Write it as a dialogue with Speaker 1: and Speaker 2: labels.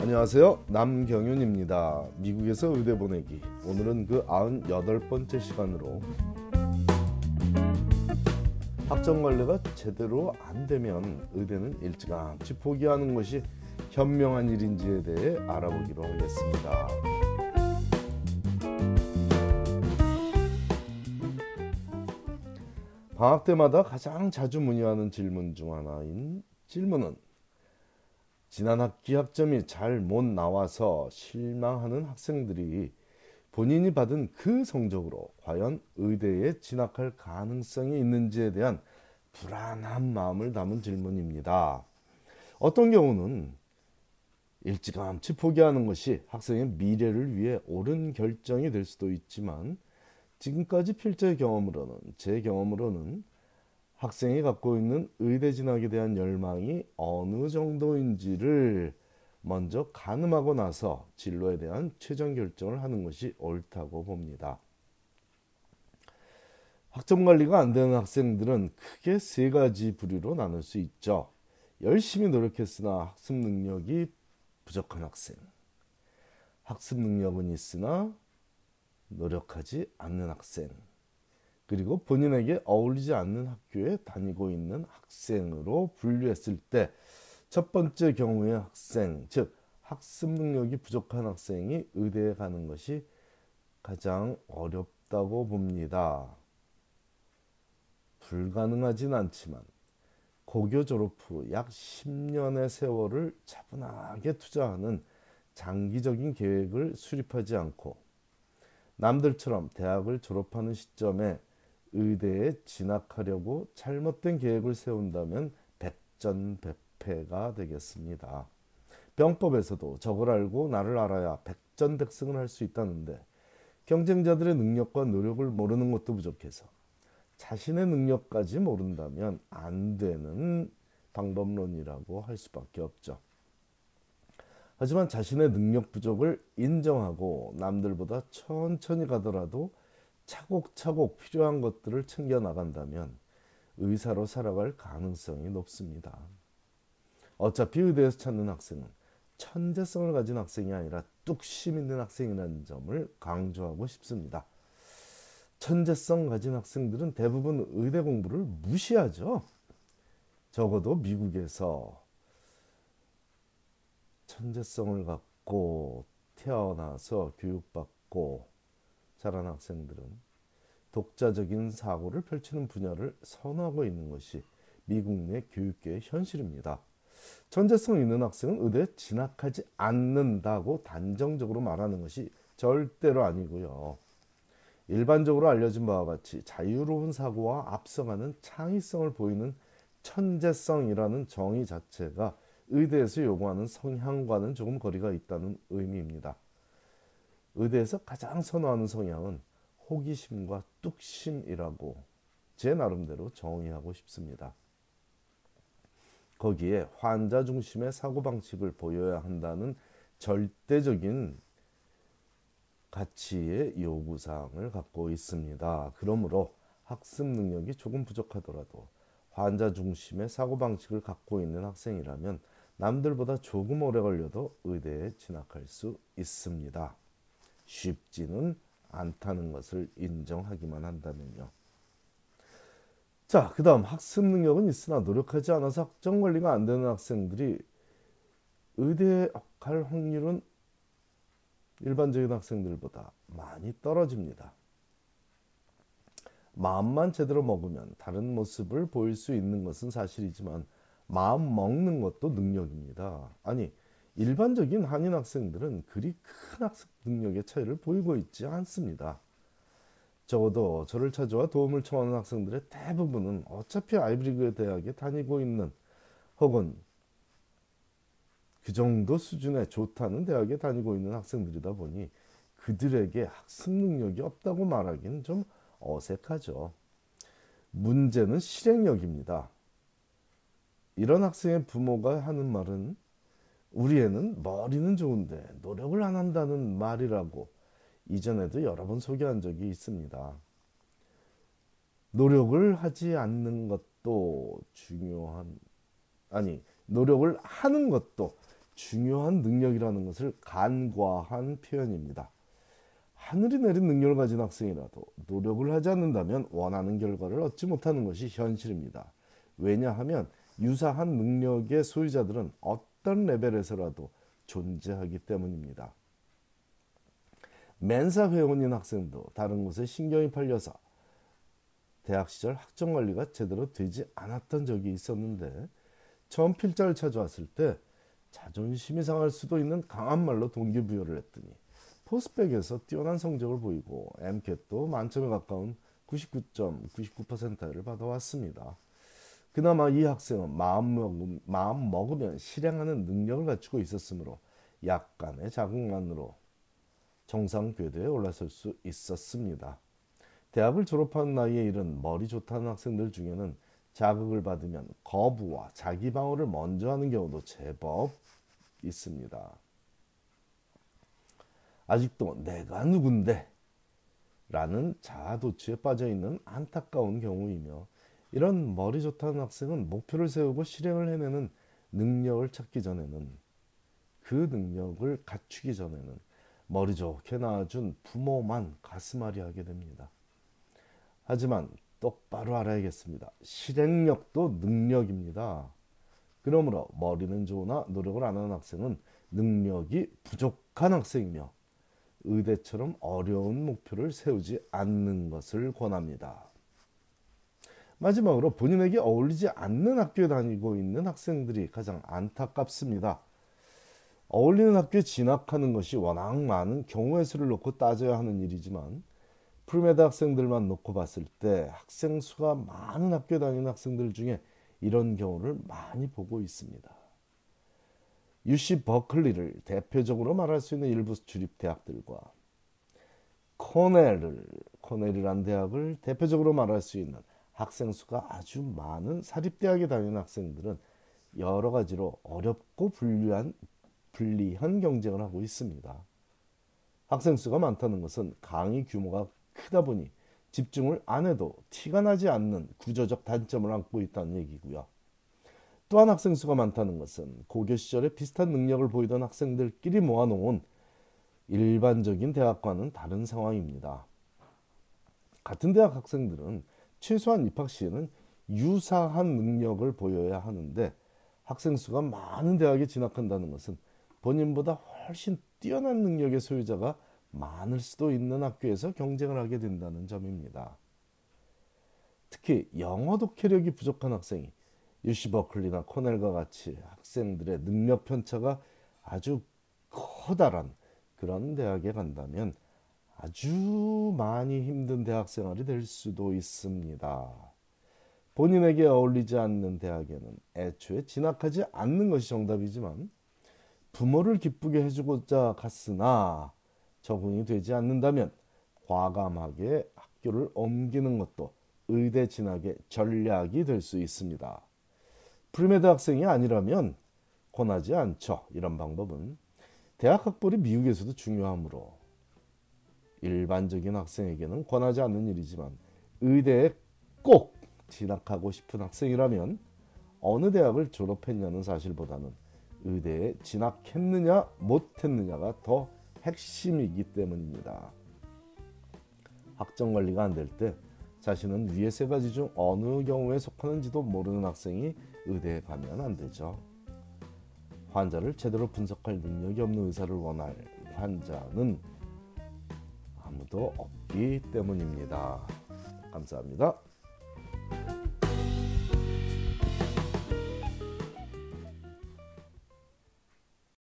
Speaker 1: 안녕하세요. 남경윤입니다. 미국에서 의대 보내기. 오늘은 그 98번째 시간으로 학점 관리가 제대로 안 되면 의대는 일찌감치 포기하는 것이 현명한 일인지에 대해 알아보기로 하겠습니다. 방학 때마다 가장 자주 문의하는 질문 중 하나인 질문은 지난 학기 학점이 잘 못 나와서 실망하는 학생들이 본인이 받은 그 성적으로 과연 의대에 진학할 가능성이 있는지에 대한 불안한 마음을 담은 질문입니다. 어떤 경우는 일찌감치 포기하는 것이 학생의 미래를 위해 옳은 결정이 될 수도 있지만 지금까지 필자의 경험으로는 제 경험으로는 학생이 갖고 있는 의대 진학에 대한 열망이 어느 정도인지를 먼저 가늠하고 나서 진로에 대한 최종 결정을 하는 것이 옳다고 봅니다. 학점 관리가 안 되는 학생들은 크게 세 가지 부류로 나눌 수 있죠. 열심히 노력했으나 학습 능력이 부족한 학생, 학습 능력은 있으나 노력하지 않는 학생, 그리고 본인에게 어울리지 않는 학교에 다니고 있는 학생으로 분류했을 때 첫 번째 경우의 학생, 즉 학습 능력이 부족한 학생이 의대에 가는 것이 가장 어렵다고 봅니다. 불가능하진 않지만 고교 졸업 후 약 10년의 세월을 차분하게 투자하는 장기적인 계획을 수립하지 않고 남들처럼 대학을 졸업하는 시점에 의대에 진학하려고 잘못된 계획을 세운다면 백전백패가 되겠습니다. 병법에서도 적을 알고 나를 알아야 백전백승을 할 수 있다는데 경쟁자들의 능력과 노력을 모르는 것도 부족해서 자신의 능력까지 모른다면 안 되는 방법론이라고 할 수밖에 없죠. 하지만 자신의 능력 부족을 인정하고 남들보다 천천히 가더라도 차곡차곡 필요한 것들을 챙겨 나간다면 의사로 살아갈 가능성이 높습니다. 어차피 의대에서 찾는 학생은 천재성을 가진 학생이 아니라 뚝심 있는 학생이라는 점을 강조하고 싶습니다. 천재성 가진 학생들은 대부분 의대 공부를 무시하죠. 적어도 미국에서 천재성을 갖고 태어나서 교육받고 자란 학생들은 독자적인 사고를 펼치는 분야를 선호하고 있는 것이 미국 내 교육계의 현실입니다. 천재성 있는 학생은 의대에 진학하지 않는다고 단정적으로 말하는 것이 절대로 아니고요. 일반적으로 알려진 바와 같이 자유로운 사고와 앞서가는 창의성을 보이는 천재성이라는 정의 자체가 의대에서 요구하는 성향과는 조금 거리가 있다는 의미입니다. 의대에서 가장 선호하는 성향은 호기심과 뚝심이라고 제 나름대로 정의하고 싶습니다. 거기에 환자 중심의 사고방식을 보여야 한다는 절대적인 가치의 요구사항을 갖고 있습니다. 그러므로 학습 능력이 조금 부족하더라도 환자 중심의 사고방식을 갖고 있는 학생이라면 남들보다 조금 오래 걸려도 의대에 진학할 수 있습니다. 쉽지는 않다는 것을 인정하기만 한다면요. 자, 그 다음 학습 능력은 있으나 노력하지 않아서 학점 관리가 안 되는 학생들이 의대에 갈 확률은 일반적인 학생들보다 많이 떨어집니다. 마음만 제대로 먹으면 다른 모습을 보일 수 있는 것은 사실이지만 마음 먹는 것도 능력입니다. 아니, 일반적인 한인 학생들은 그리 큰 학습 능력의 차이를 보이고 있지 않습니다. 적어도 저를 찾아와 도움을 청하는 학생들의 대부분은 어차피 아이브리그 대학에 다니고 있는 혹은 그 정도 수준의 좋다는 대학에 다니고 있는 학생들이다 보니 그들에게 학습 능력이 없다고 말하기는 좀 어색하죠. 문제는 실행력입니다. 이런 학생의 부모가 하는 말은 우리 애는 머리는 좋은데 노력을 안 한다는 말이라고 이전에도 여러 번 소개한 적이 있습니다. 노력을 하지 않는 것도 중요한 아니 노력을 하는 것도 중요한 능력이라는 것을 간과한 표현입니다. 하늘이 내린 능력을 가진 학생이라도 노력을 하지 않는다면 원하는 결과를 얻지 못하는 것이 현실입니다. 왜냐하면 유사한 능력의 소유자들은 어떤 레벨에서라도 존재하기 때문입니다. 멘사 회원인 학생도 다른 곳에 신경이 팔려서 대학 시절 학점 관리가 제대로 되지 않았던 적이 있었는데 처음 필자를 찾아왔을 때 자존심이 상할 수도 있는 강한 말로 동기부여를 했더니 포스백에서 뛰어난 성적을 보이고 MCAT도 만점에 가까운 99.99%를 받아왔습니다. 그나마 이 학생은 마음, 마음 먹으면 실행하는 능력을 갖추고 있었으므로 약간의 자극만으로 정상 궤도에 올라설 수 있었습니다. 대학을 졸업한 나이에 이른 머리 좋다는 학생들 중에는 자극을 받으면 거부와 자기 방어를 먼저 하는 경우도 제법 있습니다. 아직도 내가 누군데 라는 자아도취에 빠져 있는 안타까운 경우이며 이런 머리 좋다는 학생은 목표를 세우고 실행을 해내는 능력을 찾기 전에는 그 능력을 갖추기 전에는 머리 좋게 낳아준 부모만 가슴앓이 하게 됩니다. 하지만 똑바로 알아야겠습니다. 실행력도 능력입니다. 그러므로 머리는 좋으나 노력을 안 하는 학생은 능력이 부족한 학생이며 의대처럼 어려운 목표를 세우지 않는 것을 권합니다. 마지막으로 본인에게 어울리지 않는 학교에 다니고 있는 학생들이 가장 안타깝습니다. 어울리는 학교에 진학하는 것이 워낙 많은 경우의 수를 놓고 따져야 하는 일이지만 pre-med 학생들만 놓고 봤을 때 학생 수가 많은 학교에 다니는 학생들 중에 이런 경우를 많이 보고 있습니다. UC 버클리를 대표적으로 말할 수 있는 일부 주립 대학들과 코넬을 코넬이란 대학을 대표적으로 말할 수 있는 학생 수가 아주 많은 사립대학에 다니는 학생들은 여러 가지로 어렵고 불리한 불리한 경쟁을 하고 있습니다. 학생 수가 많다는 것은 강의 규모가 크다 보니 집중을 안 해도 티가 나지 않는 구조적 단점을 안고 있다는 얘기고요. 또한 학생 수가 많다는 것은 고교 시절에 비슷한 능력을 보이던 학생들끼리 모아놓은 일반적인 대학과는 다른 상황입니다. 같은 대학 학생들은 최소한 입학 시에는 유사한 능력을 보여야 하는데 학생 수가 많은 대학에 진학한다는 것은 본인보다 훨씬 뛰어난 능력의 소유자가 많을 수도 있는 학교에서 경쟁을 하게 된다는 점입니다. 특히 영어 독해력이 부족한 학생이 유시 버클리나 코넬과 같이 학생들의 능력 편차가 아주 커다란 그런 대학에 간다면 아주 많이 힘든 대학 생활이 될 수도 있습니다. 본인에게 어울리지 않는 대학에는 애초에 진학하지 않는 것이 정답이지만 부모를 기쁘게 해주고자 갔으나 적응이 되지 않는다면 과감하게 학교를 옮기는 것도 의대 진학의 전략이 될 수 있습니다. pre-med 학생이 아니라면 권하지 않죠. 이런 방법은 대학 학벌이 미국에서도 중요하므로 일반적인 학생에게는 권하지 않는 일이지만 의대에 꼭 진학하고 싶은 학생이라면 어느 대학을 졸업했냐는 사실보다는 의대에 진학했느냐 못했느냐가 더 핵심이기 때문입니다. 학점 관리가 안 될 때 자신은 위의 세 가지 중 어느 경우에 속하는지도 모르는 학생이 의대에 가면 안 되죠. 환자를 제대로 분석할 능력이 없는 의사를 원할 환자는 아무도 없기 때문입니다. 감사합니다.